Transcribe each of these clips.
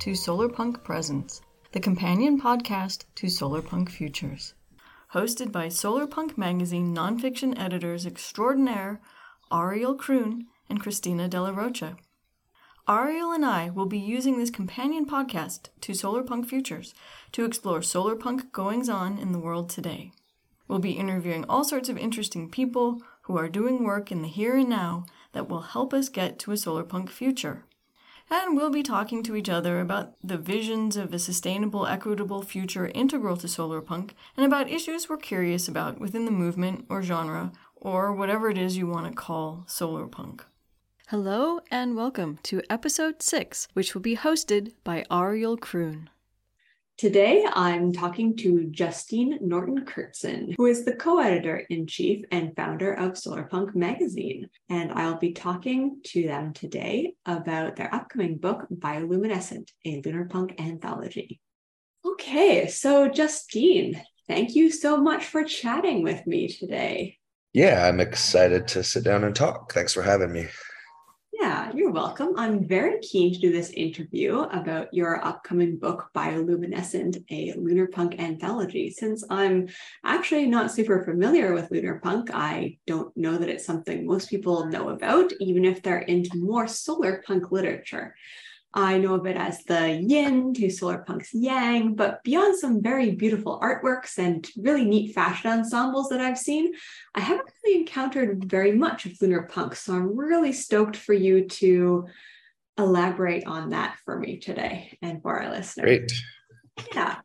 To Solarpunk Presents, the companion podcast to Solarpunk Futures. Hosted by Solarpunk Magazine nonfiction editors extraordinaire Ariel Kroon and Christina De La Rocha. Ariel and I will be using this companion podcast to Solarpunk Futures to explore solarpunk goings on in the world today. We'll be interviewing all sorts of interesting people who are doing work in the here and now that will help us get to a solarpunk future. And we'll be talking to each other about the visions of a sustainable, equitable future integral to solarpunk and about issues we're curious about within the movement or genre or whatever it is you want to call solarpunk. Hello and welcome to episode 6, which will be hosted by Ariel Kroon. Today, I'm talking to Justine Norton Kertson, who is the co editor in chief and founder of Solarpunk magazine. And I'll be talking to them today about their upcoming book, Bioluminescent, a lunar punk anthology. Okay, so Justine, thank you so much for chatting with me today. Yeah, I'm excited to sit down and talk. Thanks for having me. Yeah, you're welcome. I'm very keen to do this interview about your upcoming book, Bioluminescent, a lunar punk anthology. Since I'm actually not super familiar with lunar punk, I don't know that it's something most people know about, even if they're into more solar punk literature. I know of it as the yin to solar punk's yang, but beyond some very beautiful artworks and really neat fashion ensembles that I've seen, I haven't really encountered very much of lunar punk. So I'm really stoked for you to elaborate on that for me today and for our listeners. Great. Yeah.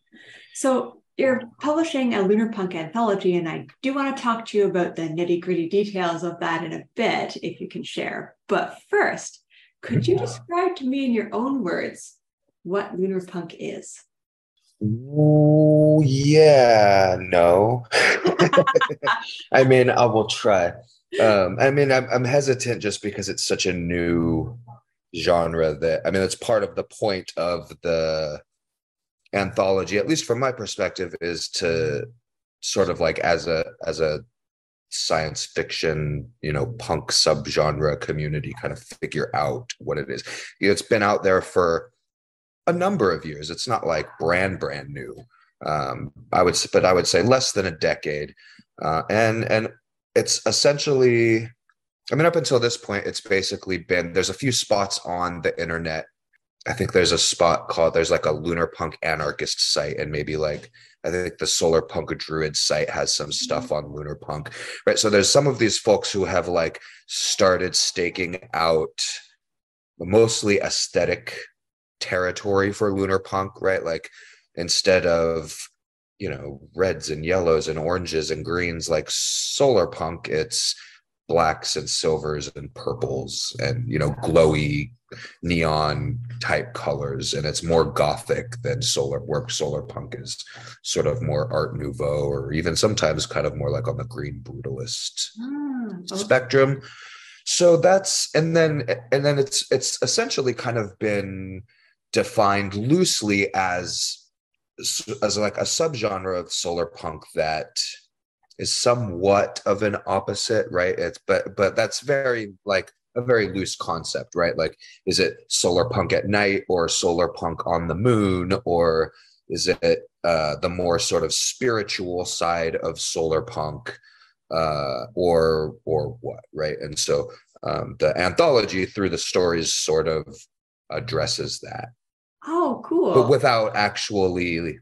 So you're publishing a lunar punk anthology, and I do want to talk to you about the nitty gritty details of that in a bit, if you can share. But first, could you describe to me in your own words what lunar punk is? Ooh, yeah, no. I mean, I will try. Um, I mean, I'm, I'm hesitant just because it's such a new genre that I mean, it's part of the point of the anthology, at least from my perspective, is to sort of like as a as a science fiction, you know, punk subgenre community kind of figure out what it is. It's been out there for a number of years. It's not like brand brand new. Um, I would, but I would say less than a decade, uh, and and it's essentially. I mean, up until this point, it's basically been there's a few spots on the internet. I think there's a spot called there's like a lunar punk anarchist site, and maybe like I think the Solar Punk Druid site has some mm-hmm. stuff on Lunar Punk, right? So there's some of these folks who have like started staking out mostly aesthetic territory for Lunar Punk, right? Like instead of you know reds and yellows and oranges and greens like Solar Punk, it's blacks and silvers and purples and you know glowy neon type colors and it's more gothic than solar work solar punk is sort of more art nouveau or even sometimes kind of more like on the green brutalist mm, okay. spectrum so that's and then and then it's it's essentially kind of been defined loosely as as like a subgenre of solar punk that is somewhat of an opposite right it's but but that's very like a very loose concept, right? Like, is it solar punk at night or solar punk on the moon, or is it uh, the more sort of spiritual side of solar punk, uh, or or what, right? And so um, the anthology through the stories sort of addresses that. Oh, cool! But without actually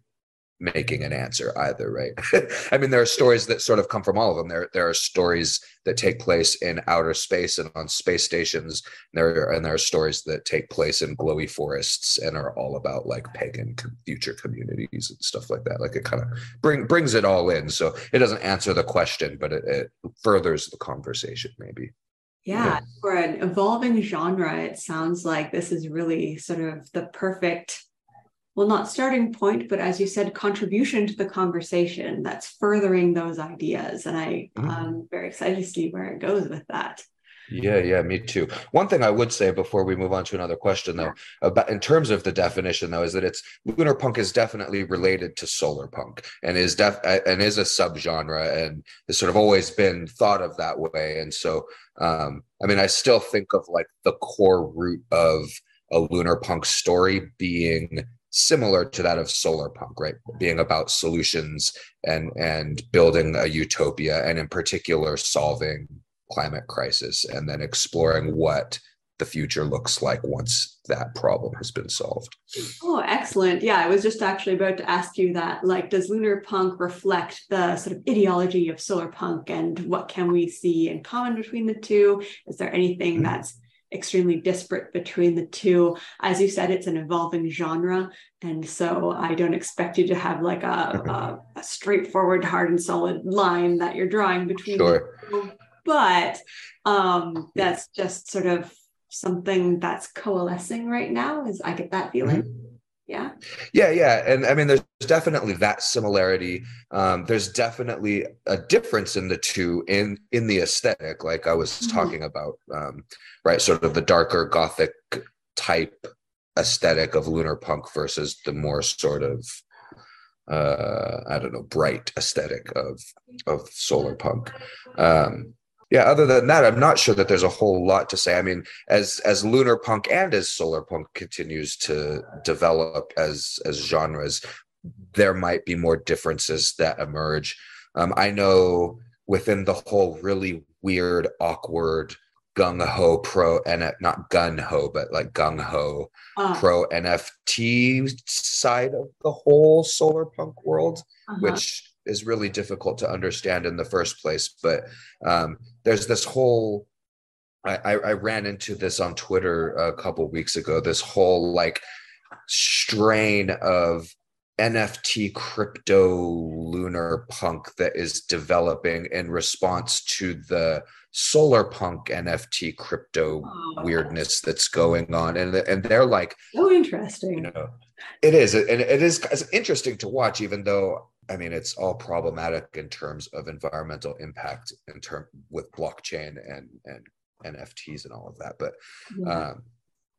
making an answer either, right? I mean, there are stories that sort of come from all of them. There, there are stories that take place in outer space and on space stations. And there, and there are stories that take place in glowy forests and are all about like pagan future communities and stuff like that. Like it kind of bring brings it all in. So it doesn't answer the question, but it, it furthers the conversation, maybe. Yeah, yeah, for an evolving genre, it sounds like this is really sort of the perfect well, not starting point, but as you said, contribution to the conversation that's furthering those ideas. And I, mm. I'm very excited to see where it goes with that. Yeah, yeah, me too. One thing I would say before we move on to another question, though, about in terms of the definition, though, is that it's lunar punk is definitely related to solar punk and is def and is a subgenre and has sort of always been thought of that way. And so, um, I mean, I still think of like the core root of a lunar punk story being similar to that of solar punk right being about solutions and and building a utopia and in particular solving climate crisis and then exploring what the future looks like once that problem has been solved. Oh, excellent. Yeah, I was just actually about to ask you that. Like, does lunar punk reflect the sort of ideology of solar punk and what can we see in common between the two? Is there anything mm-hmm. that's extremely disparate between the two? As you said, it's an evolving genre. And so I don't expect you to have like a, a, a straightforward, hard and solid line that you're drawing between sure. two. But um, that's just sort of something that's coalescing right now is i get that feeling mm-hmm. Yeah. Yeah yeah and i mean there's definitely that similarity. Um, there's definitely a difference in the two in in the aesthetic like i was mm-hmm. talking about um, right sort of the darker gothic type aesthetic of lunar punk versus the more sort of uh i don't know bright aesthetic of of solar punk. Um yeah other than that i'm not sure that there's a whole lot to say. I mean as as lunar punk and as solar punk continues to develop as as genres there might be more differences that emerge. Um, i know within the whole really weird awkward gung ho pro and not gun ho but like gung ho uh, pro nft side of the whole solar punk world uh-huh. which is really difficult to understand in the first place. But um, there's this whole I, I, ran into this on Twitter a couple weeks ago. This whole like strain of NFT crypto lunar punk that is developing in response to the solar punk NFT crypto oh. weirdness that's going on, and and they're like so interesting. You know, it is, and it is interesting to watch, even though I mean, it's all problematic in terms of environmental impact in term with blockchain and and NFTs and all of that. But yeah. um,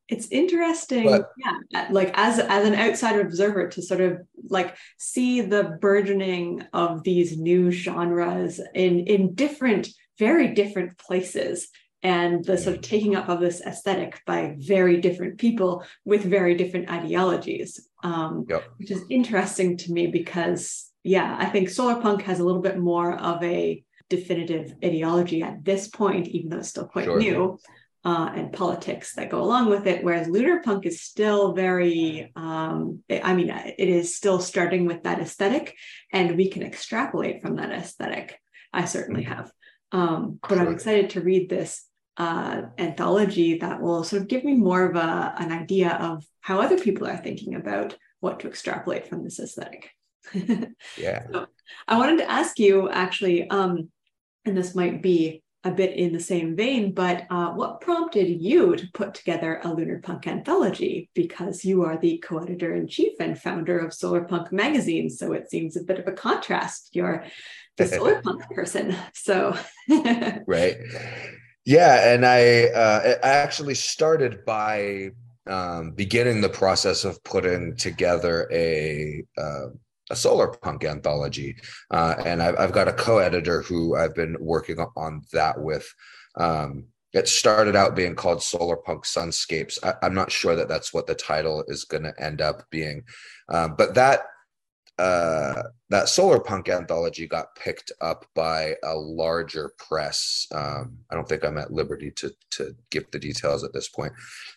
it's interesting, but, yeah. Like as as an outsider observer to sort of like see the burgeoning of these new genres in in different, very different places and the sort of taking up of this aesthetic by very different people with very different ideologies, um, yep. which is interesting to me because yeah, I think solar punk has a little bit more of a definitive ideology at this point, even though it's still quite sure. new, uh, and politics that go along with it. Whereas lunar punk is still very, um, I mean, it is still starting with that aesthetic, and we can extrapolate from that aesthetic. I certainly mm-hmm. have. Um, but sure. I'm excited to read this uh, anthology that will sort of give me more of a, an idea of how other people are thinking about what to extrapolate from this aesthetic. Yeah. So I wanted to ask you actually, um, and this might be a bit in the same vein, but uh, what prompted you to put together a lunar punk anthology? Because you are the co-editor in chief and founder of Solar Punk magazine, so it seems a bit of a contrast. You're the solar punk person, so right. Yeah, and I uh, I actually started by um, beginning the process of putting together a uh, a solar punk anthology. Uh, and I've, I've, got a co-editor who i've been working on that with. Um, it started out being called solar punk sunscapes. I, am not sure that that's what the title is going to end up being. Um, but that uh, that solar punk anthology got picked up by a larger press. Um, i don't think i'm at liberty to to give the details at this point.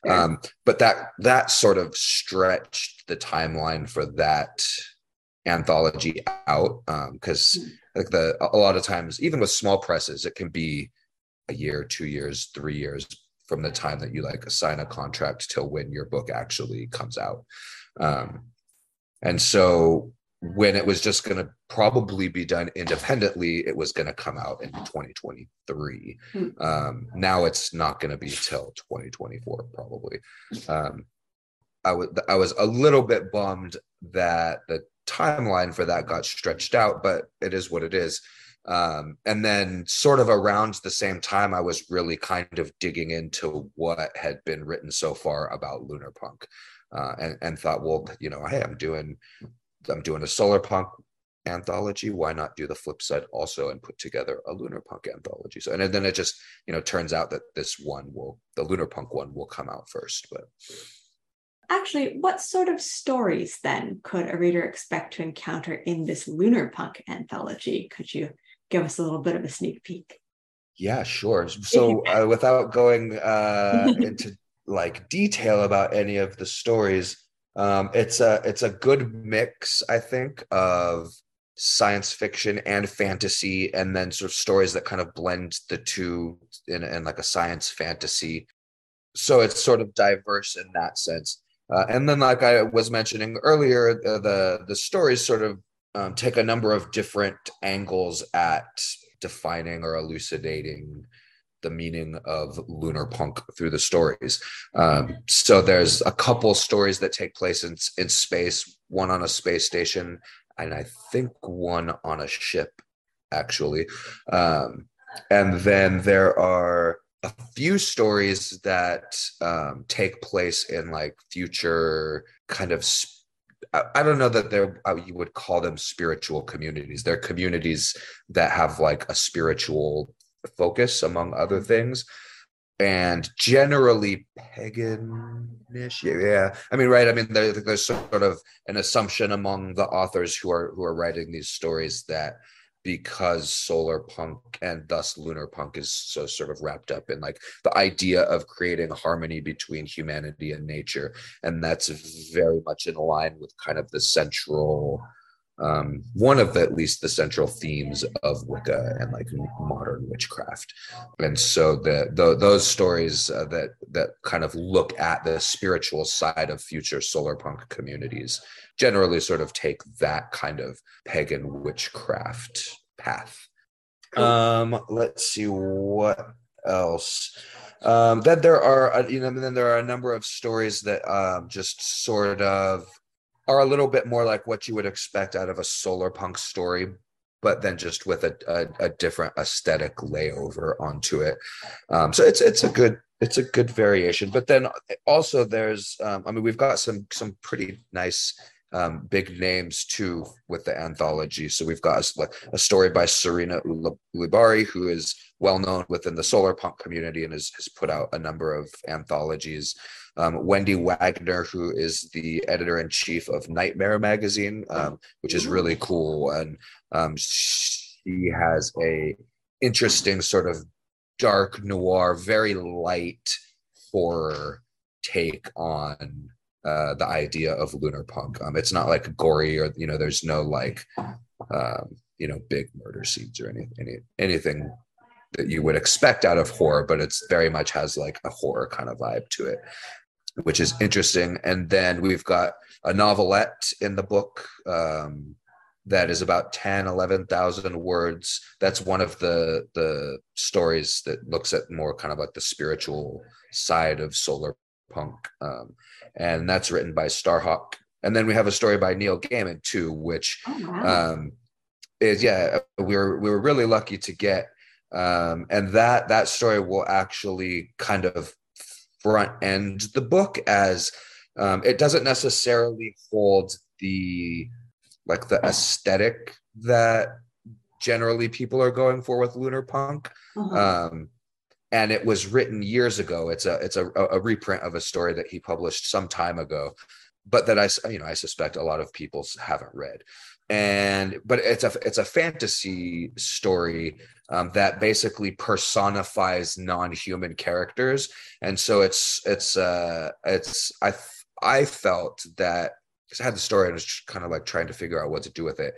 Um, but that that sort of stretched the timeline for that anthology out because um, mm-hmm. like the a lot of times even with small presses it can be a year two years three years from the time that you like sign a contract till when your book actually comes out um, and so when it was just going to probably be done independently it was going to come out in 2023 mm-hmm. um, now it's not going to be till 2024 probably um, I was I was a little bit bummed that the timeline for that got stretched out, but it is what it is. Um, and then, sort of around the same time, I was really kind of digging into what had been written so far about lunar punk, uh, and, and thought, well, you know, hey, I'm doing, I'm doing a solar punk anthology. Why not do the flip side also and put together a lunar punk anthology? So, and then it just, you know, turns out that this one will, the lunar punk one, will come out first. But actually, what sort of stories then could a reader expect to encounter in this lunar punk anthology? Could you give us a little bit of a sneak peek? Yeah, sure. So, uh, without going uh, into like detail about any of the stories, um, it's a it's a good mix, I think, of science fiction and fantasy, and then sort of stories that kind of blend the two in, in like a science fantasy. So it's sort of diverse in that sense. Uh, and then, like I was mentioning earlier, the the, the stories sort of um, take a number of different angles at defining or elucidating the meaning of lunar punk through the stories. Um, so there's a couple stories that take place in, in space, one on a space station, and I think one on a ship, actually. Um, and then there are a few stories that um, take place in like future kind of I don't know that they're uh, you would call them spiritual communities. They're communities that have like a spiritual focus, among other things, and generally paganish. Yeah, I mean, right? I mean, there, there's sort of an assumption among the authors who are who are writing these stories that because solar punk and thus lunar punk is so sort of wrapped up in like the idea of creating harmony between humanity and nature. And that's very much in line with kind of the central um, one of the, at least the central themes of Wicca and like modern witchcraft, and so the, the those stories uh, that that kind of look at the spiritual side of future solar punk communities generally sort of take that kind of pagan witchcraft path. Um, let's see what else. Um, then there are, uh, you know, then there are a number of stories that um, just sort of are a little bit more like what you would expect out of a solar punk story, but then just with a, a, a different aesthetic layover onto it. Um, so it's it's a good it's a good variation. But then also there's um, I mean we've got some some pretty nice um, big names too with the anthology. So we've got a, a story by Sarena Ulibarri, who is well known within the solar punk community and has, has put out a number of anthologies. Um, Wendy Wagner, who is the editor in chief of Nightmare magazine, um, which is really cool, and um, she has a interesting sort of dark noir, very light horror take on uh, the idea of lunar punk. Um, it's not like gory or you know, there's no like um, you know big murder scenes or any any anything that you would expect out of horror, but it's very much has like a horror kind of vibe to it which is interesting. And then we've got a novelette in the book um, that is about 10, 11,000 words. That's one of the, the stories that looks at more kind of like the spiritual side of solar punk. Um, and that's written by Starhawk. And then we have a story by Neil Gaiman too, which oh, wow. um, is, yeah, we were, we were really lucky to get um, and that that story will actually kind of front end the book as um, it doesn't necessarily hold the like the aesthetic that generally people are going for with lunar punk. Uh-huh. um, and it was written years ago. It's a it's a, a reprint of a story that he published some time ago but that i you know i suspect a lot of people haven't read and but it's a it's a fantasy story um, that basically personifies non-human characters. And so it's it's uh it's i i felt that because i had the story and was kind of like trying to figure out what to do with it.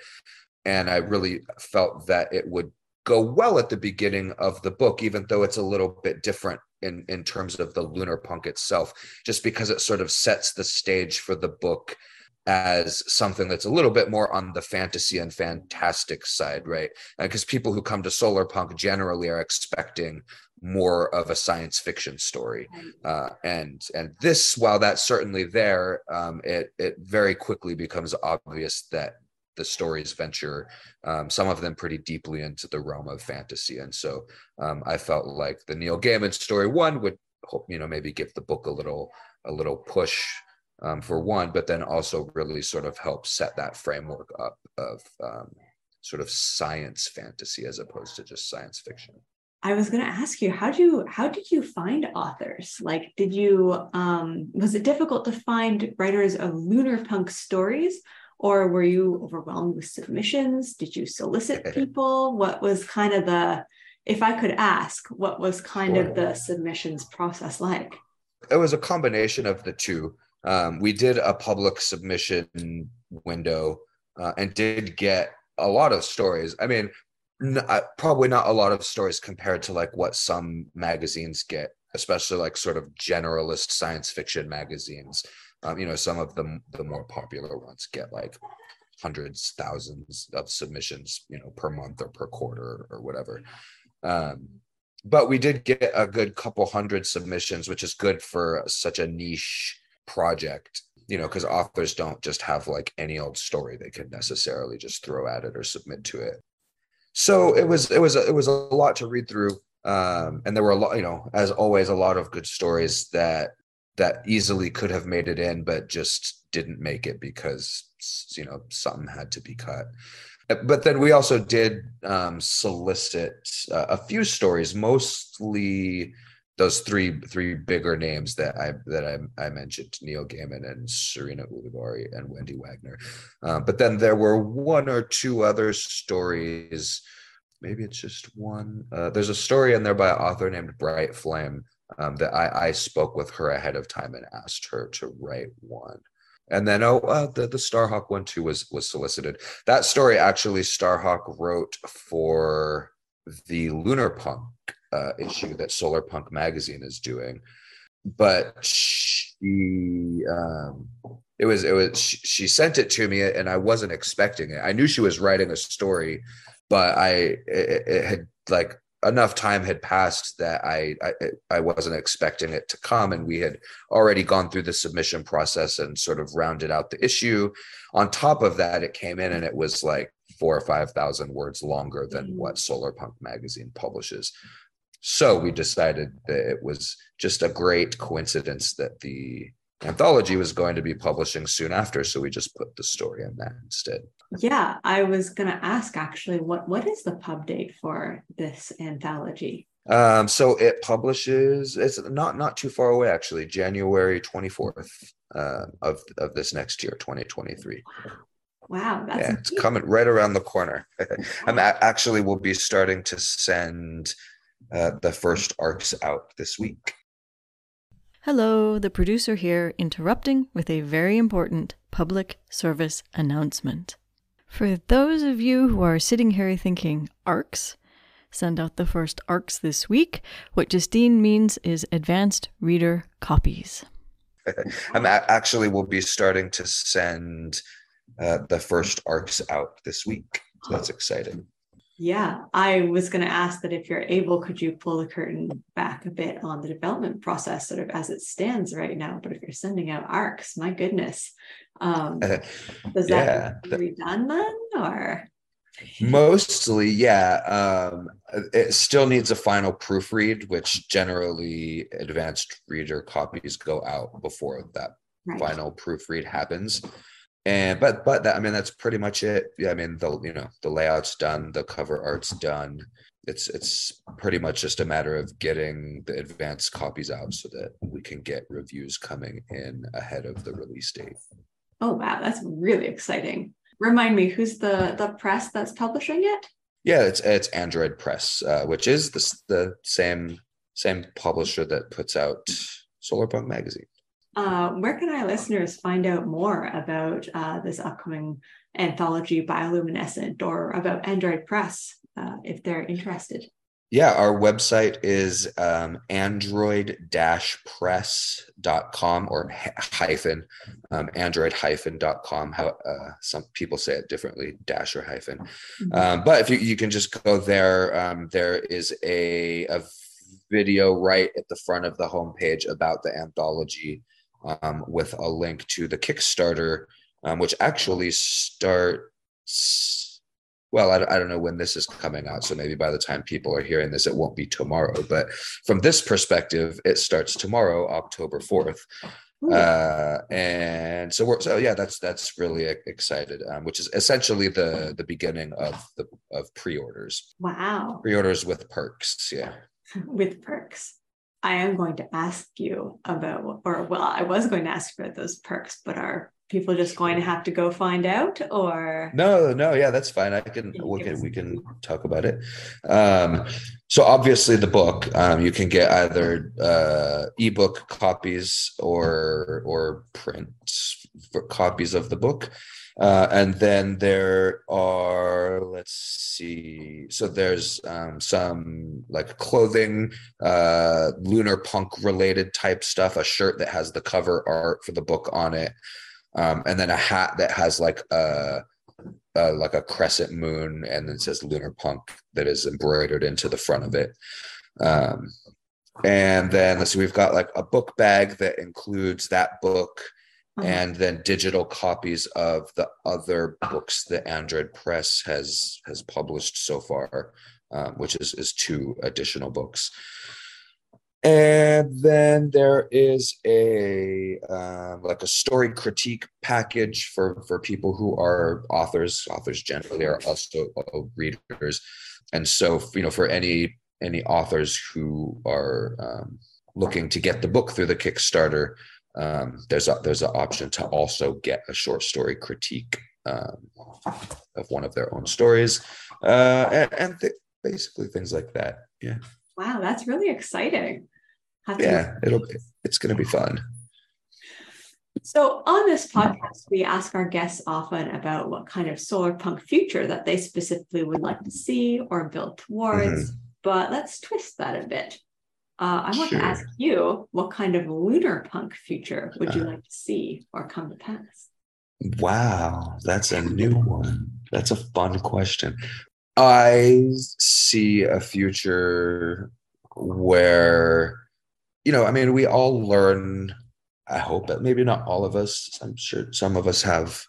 And i really felt that it would go well at the beginning of the book even though it's a little bit different in in terms of the lunar punk itself just because it sort of sets the stage for the book as something that's a little bit more on the fantasy and fantastic side, right? Because people who come to solar punk generally are expecting more of a science fiction story, uh, and and this, while that's certainly there, um, it it very quickly becomes obvious that the stories venture um, some of them pretty deeply into the realm of fantasy, and so um, I felt like the Neil Gaiman story one would you know maybe give the book a little a little push um, for one, but then also really sort of help set that framework up of um, sort of science fantasy as opposed to just science fiction. I was going to ask you how do you how did you find authors? Like did you um was it difficult to find writers of lunar punk stories or were you overwhelmed with submissions? Did you solicit people? What was kind of the if I could ask, what was kind sure. of the submissions process like? It was a combination of the two. Um, we did a public submission window uh, and did get a lot of stories. I mean, n- probably not a lot of stories compared to like what some magazines get, especially like sort of generalist science fiction magazines. Um, you know, some of the the more popular ones, get like hundreds, thousands of submissions, you know, per month or per quarter or whatever. Um, but we did get a good couple hundred submissions, which is good for such a niche project you know, because authors don't just have like any old story they could necessarily just throw at it or submit to it. So it was it was it was a lot to read through, um, and there were a lot, you know, as always, a lot of good stories that that easily could have made it in, but just didn't make it because you know something had to be cut. But then we also did um, solicit uh, a few stories, mostly those three three bigger names that I that I, I mentioned Neil Gaiman and Sarena Ulibarri and Wendy Wagner, uh, but then there were one or two other stories. Maybe it's just one. Uh, there's a story in there by an author named Bright Flame um, that I, I spoke with her ahead of time and asked her to write one. And then oh, uh, the the Starhawk one too was was solicited. That story actually Starhawk wrote for the Lunar Punk uh, issue that Solar Punk magazine is doing, but she um, it was it was she, she sent it to me and I wasn't expecting it. I knew she was writing a story, but I it, it had like enough time had passed that I, I, I wasn't expecting it to come, and we had already gone through the submission process and sort of rounded out the issue. On top of that, it came in and it was like four or five thousand words longer than mm. what Solar Punk magazine publishes. So we decided that it was just a great coincidence that the anthology was going to be publishing soon after. So we just put the story in that instead. Yeah, I was going to ask actually, what what is the pub date for this anthology? Um, so it publishes. It's not not too far away actually. January twenty fourth uh, of of this next year, twenty twenty three. Wow, that's yeah, it's coming right around the corner. I'm actually will be starting to send uh, the first arcs out this week. Hello, the producer here, interrupting with a very important public service announcement. For those of you who are sitting here thinking, arcs? Send out the first arcs this week. What Justine means is advanced reader copies. I'm actually will be starting to send uh, the first arcs out this week. So that's exciting. Yeah, I was going to ask that if you're able, could you pull the curtain back a bit on the development process, sort of as it stands right now? But if you're sending out arcs, my goodness, um, does that yeah. be redone then, or? Mostly, yeah. Um, it still needs a final proofread, which generally advanced reader copies go out before that right. final proofread happens and but but that i mean that's pretty much it. Yeah i mean the you know the layout's done the cover art's done. It's it's pretty much just a matter of getting the advanced copies out so that we can get reviews coming in ahead of the release date. Oh wow. That's really exciting. Remind me who's the the press that's publishing it? Yeah it's it's android press uh, which is the, the same same publisher that puts out solar punk magazine uh, where can our listeners find out more about uh, this upcoming anthology, Bioluminescent, or about Android Press uh, if they're interested? Yeah, our website is um, android-press.com or hyphen, um, android-hyphen.com. How uh, some people say it differently, dash or hyphen. Mm-hmm. Um, but if you, you can just go there, um, there is a, a video right at the front of the homepage about the anthology um, with a link to the Kickstarter, um, which actually starts. Well, I, I don't know when this is coming out, so maybe by the time people are hearing this, it won't be tomorrow. But from this perspective, it starts tomorrow, October 4th. Uh, and so we're so yeah that's that's really excited um, which is essentially the the beginning of the of pre-orders wow pre-orders with perks yeah with perks i am going to ask you about or well i was going to ask about those perks but are people just going to have to go find out or? No no yeah that's fine. I can we can we can talk about it. Um so obviously the book um you can get either uh ebook copies or or print copies of the book uh, and then there are let's see so there's um, some like clothing uh, lunar punk related type stuff a shirt that has the cover art for the book on it um, and then a hat that has like a, like a crescent moon and then says lunar punk that is embroidered into the front of it. Um, and then let's see we've got like a book bag that includes that book uh-huh. and then digital copies of the other books that android press has has published so far um, which is is two additional books. And then there is a uh, like a story critique package for for people who are authors. Authors generally are also readers. And so you know for any any authors who are um, looking to get the book through the kickstarter um, there's a there's an option to also get a short story critique um, of one of their own stories uh, and, and th- basically things like that yeah Wow, that's really exciting. yeah, it'll be, it's going to be fun. So, on this podcast, we ask our guests often about what kind of solar punk future that they specifically would like to see or build towards. Mm-hmm. But let's twist that a bit. Uh, I want sure. to ask you what kind of lunar punk future would you uh, like to see or come to pass? Wow, that's a new one. That's a fun question. I see a future where, you know, I mean, we all learn, I hope, but maybe not all of us. I'm sure some of us have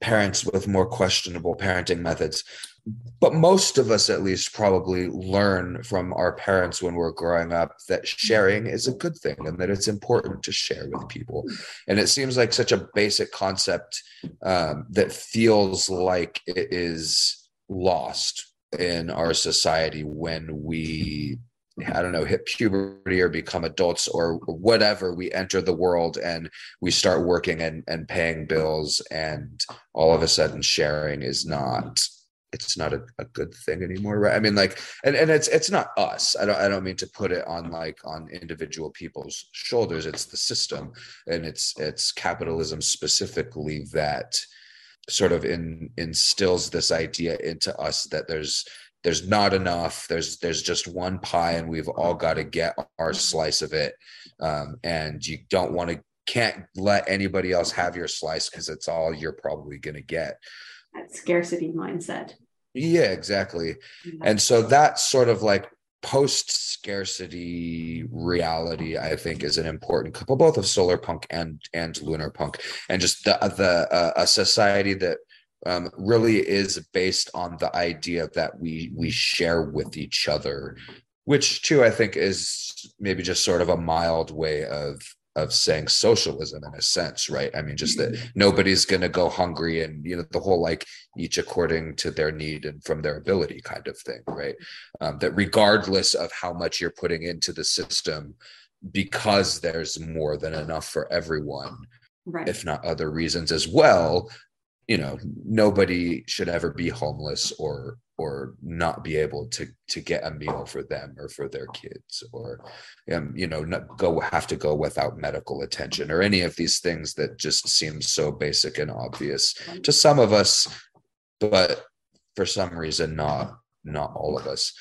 parents with more questionable parenting methods. But most of us, at least, probably learn from our parents when we're growing up that sharing is a good thing and that it's important to share with people. And it seems like such a basic concept um, that feels like it is lost in our society when we I don't know, hit puberty or become adults or whatever, we enter the world and we start working and, and paying bills and all of a sudden sharing is not it's not a, a good thing anymore right? I mean like and, and it's it's not us. I don't i don't mean to put it on like on individual people's shoulders. It's the system and it's it's capitalism specifically that sort of in, instills this idea into us that there's there's not enough. There's there's just one pie and we've all got to get our slice of it. Um, and you don't want to can't let anybody else have your slice because it's all you're probably going to get that scarcity mindset. Yeah exactly. And so that sort of like post scarcity reality i think is an important couple both of solar punk and and lunar punk. And just the the uh, a society that um, really is based on the idea that we we share with each other which too i think is maybe just sort of a mild way of of saying socialism in a sense, right? I mean, just that nobody's going to go hungry and, you know, the whole like each according to their need and from their ability kind of thing, right? Um, that regardless of how much you're putting into the system, because there's more than enough for everyone, right. if not other reasons as well, you know, nobody should ever be homeless or or not be able to to get a meal for them or for their kids or um, you know not go have to go without medical attention or any of these things that just seem so basic and obvious to some of us but for some reason not not all of us.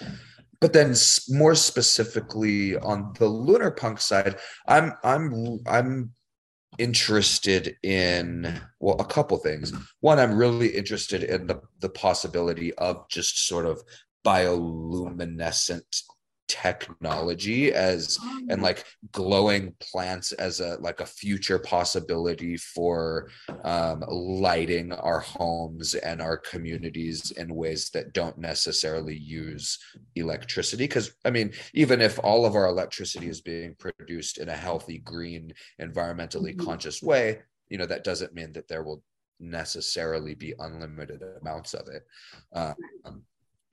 But then more specifically on the lunar punk side i'm i'm i'm interested in well a couple things. One i'm really interested in the the possibility of just sort of bioluminescent technology as and like glowing plants as a like a future possibility for um, lighting our homes and our communities in ways that don't necessarily use electricity. Because i mean even if all of our electricity is being produced in a healthy green environmentally mm-hmm. conscious way you know that doesn't mean that there will necessarily be unlimited amounts of it. Um,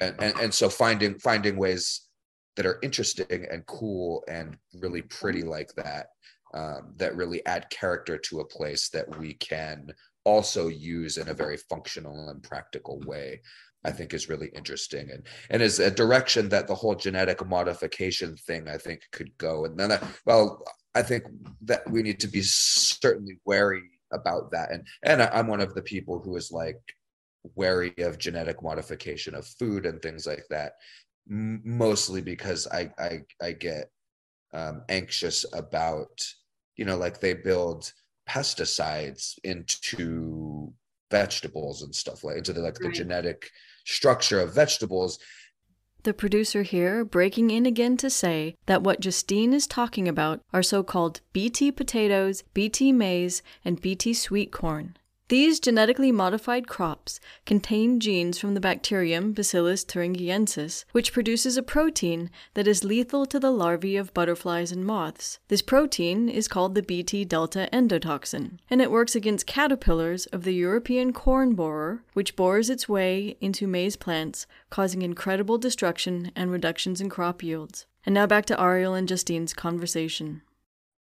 and, and and so finding finding ways that are interesting and cool and really pretty mm-hmm. like that um, that really add character to a place that we can also use in a very functional and practical mm-hmm. way i think is really interesting and and is a direction that the whole genetic modification thing i think could go. And then I, well i think that we need to be certainly wary about that. And and i'm one of the people who is like wary of genetic modification of food and things like that mostly because i i i get um, anxious about you know like they build pesticides into vegetables and stuff like into the like right. the genetic structure of vegetables the producer here breaking in again to say that what Justine is talking about are so called BT potatoes, BT maize, and BT sweet corn. These genetically modified crops contain genes from the bacterium Bacillus thuringiensis, which produces a protein that is lethal to the larvae of butterflies and moths. This protein is called the Bt delta endotoxin, and it works against caterpillars of the European corn borer, which bores its way into maize plants, causing incredible destruction and reductions in crop yields. And now back to Ariel and Justine's conversation.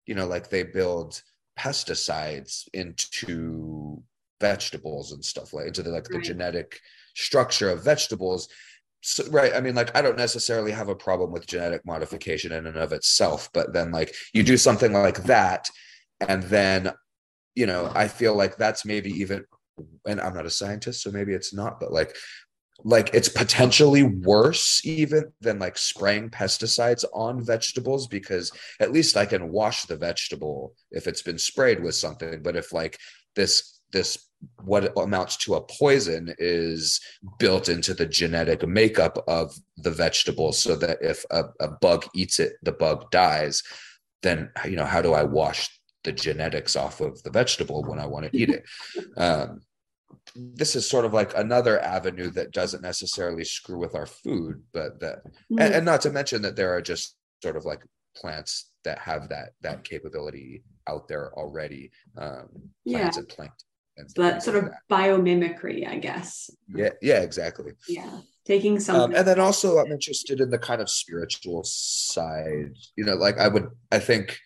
You know, like they build pesticides into vegetables and stuff like into the like right. the genetic structure of vegetables so, right i mean like i don't necessarily have a problem with genetic modification in and of itself but then like you do something like that and then you know i feel like that's maybe even and i'm not a scientist so maybe it's not but like like it's potentially worse even than like spraying pesticides on vegetables because at least i can wash the vegetable if it's been sprayed with something but if like this this what amounts to a poison is built into the genetic makeup of the vegetable so that if a, a bug eats it the bug dies then you know how do i wash the genetics off of the vegetable when i want to eat it um, this is sort of like another avenue that doesn't necessarily screw with our food but that mm. and, and not to mention that there are just sort of like plants that have that that capability out there already um, plants yeah. and plankton that sort of biomimicry, I guess. Yeah, yeah, exactly. Yeah, taking some. Um, and then also, I'm interested in the kind of spiritual side. You know, like I would, I think,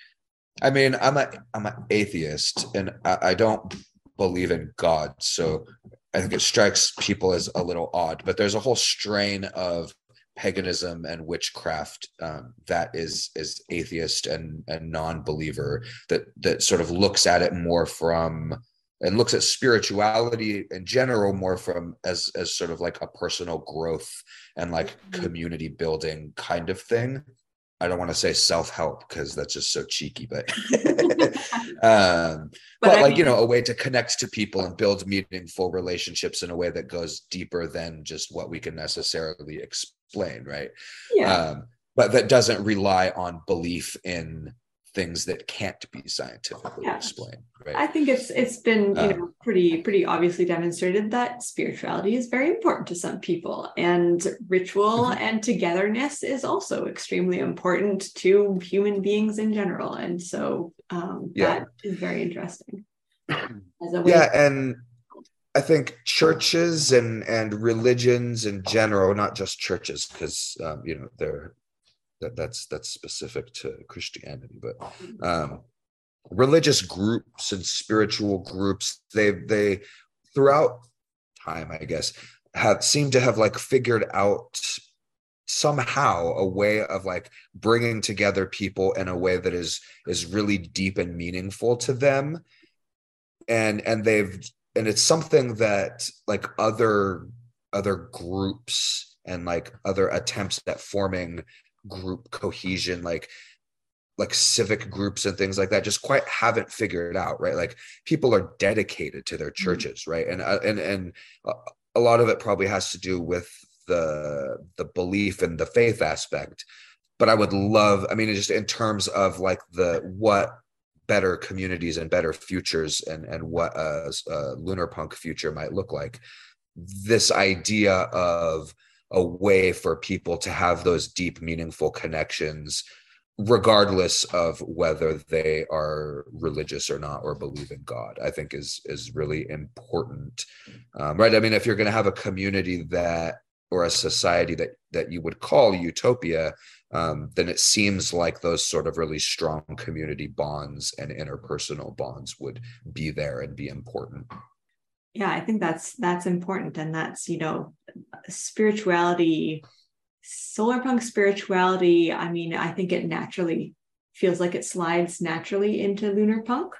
I mean, I'm a, I'm an atheist, and I, I don't believe in God, so I think it strikes people as a little odd. But there's a whole strain of paganism and witchcraft um, that is is atheist and and non-believer that that sort of looks at it more from and looks at spirituality in general more from as as sort of like a personal growth and like mm-hmm. community building kind of thing i don't want to say self-help because that's just so cheeky but um but, but like mean, you know a way to connect to people and build meaningful relationships in a way that goes deeper than just what we can necessarily explain right yeah. um but that doesn't rely on belief in things that can't be scientifically yeah. explained right i think it's it's been you uh, know pretty pretty obviously demonstrated that spirituality is very important to some people and ritual mm-hmm. and togetherness is also extremely important to human beings in general and so um, yeah. that is very interesting yeah and I think churches and and religions in general, not just churches, because um, you know they're that that's that's specific to Christianity, but um, religious groups and spiritual groups they they throughout time, I guess, have seemed to have like figured out somehow a way of like bringing together people in a way that is is really deep and meaningful to them. And and they've and it's something that like other other groups and like other attempts at forming group cohesion like like civic groups and things like that just quite haven't figured out right like people are dedicated to their mm-hmm. churches mm-hmm. right and uh, and and a lot of it probably has to do with the the belief and the faith aspect but i would love i mean just in terms of like the what better communities and better futures and and what a, a lunar punk future might look like this idea of a way for people to have those deep meaningful connections regardless of whether they are religious or not or believe in god i think is is really important. Um, right? I mean if you're going to have a community that or a society that that you would call utopia um, then it seems like those sort of really strong community bonds and interpersonal bonds would be there and be important yeah i think that's that's important and that's you know spirituality solar punk spirituality, I mean, I think it naturally feels like it slides naturally into lunar punk.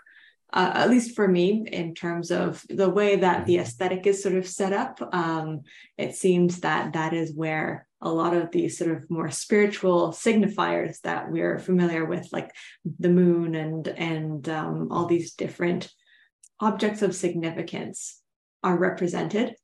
Uh, at least for me, in terms of the way that the aesthetic is sort of set up, um, it seems that that is where a lot of these sort of more spiritual signifiers that we're familiar with, like the moon and and um, all these different objects of significance, are represented.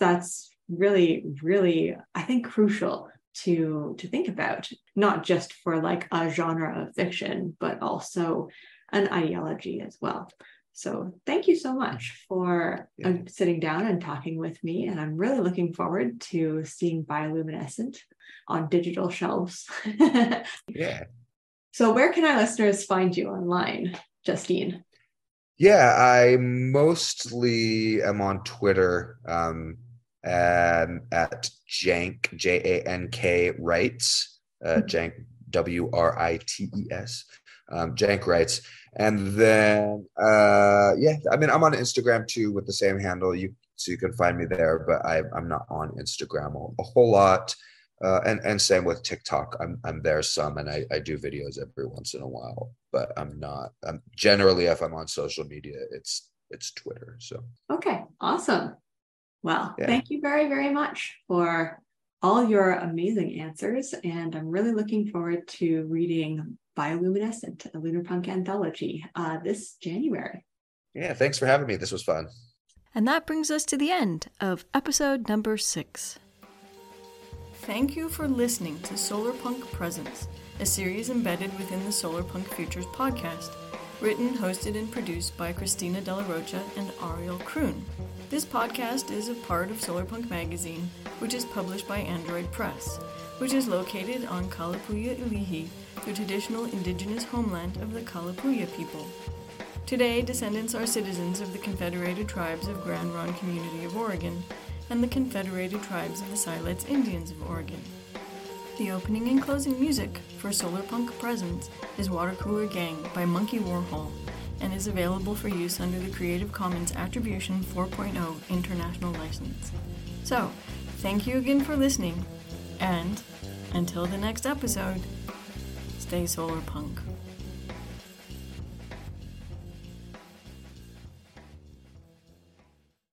That's really, really, I think, crucial to to think about not just for like a genre of fiction but also an ideology as well. So thank you so much for uh, sitting down and talking with me and i'm really looking forward to seeing bioluminescent on digital shelves. Yeah. So where can our listeners find you online justine yeah i mostly am on twitter um, um, at Jank, J A N K Writes, uh, mm-hmm. Jank, W R I T E S, um, Jank Writes. And then, uh, yeah, I mean, I'm on Instagram too with the same handle. You so you can find me there, but I, I'm not on Instagram a, a whole lot. Uh, and and same with TikTok. I'm I'm there some, and I, I do videos every once in a while, but I'm not. I'm generally if I'm on social media, it's it's Twitter. So okay, awesome. Well, yeah. thank you very, very much for all your amazing answers. And I'm really looking forward to reading Bioluminescent, a lunar punk anthology, uh, this January. Yeah, thanks for having me. This was fun. And that brings us to the end of episode number six. Thank you for listening to Solar Punk Presents, a series embedded within the Solar Punk Futures podcast, written, hosted, and produced by Christina De La Rocha and Ariel Kroon. This podcast is a part of Solarpunk Magazine, which is published by Android Press, which is located on Kalapuya Ilihi, the traditional indigenous homeland of the Kalapuya people. Today, descendants are citizens of the Confederated Tribes of Grand Ronde Community of Oregon and the Confederated Tribes of the Siletz Indians of Oregon. The opening and closing music for Solarpunk Presents is Water Cooler Gang by Monkey Warhol and is available for use under the Creative Commons Attribution 4.0 International License. So, thank you again for listening, and until the next episode, stay solar punk.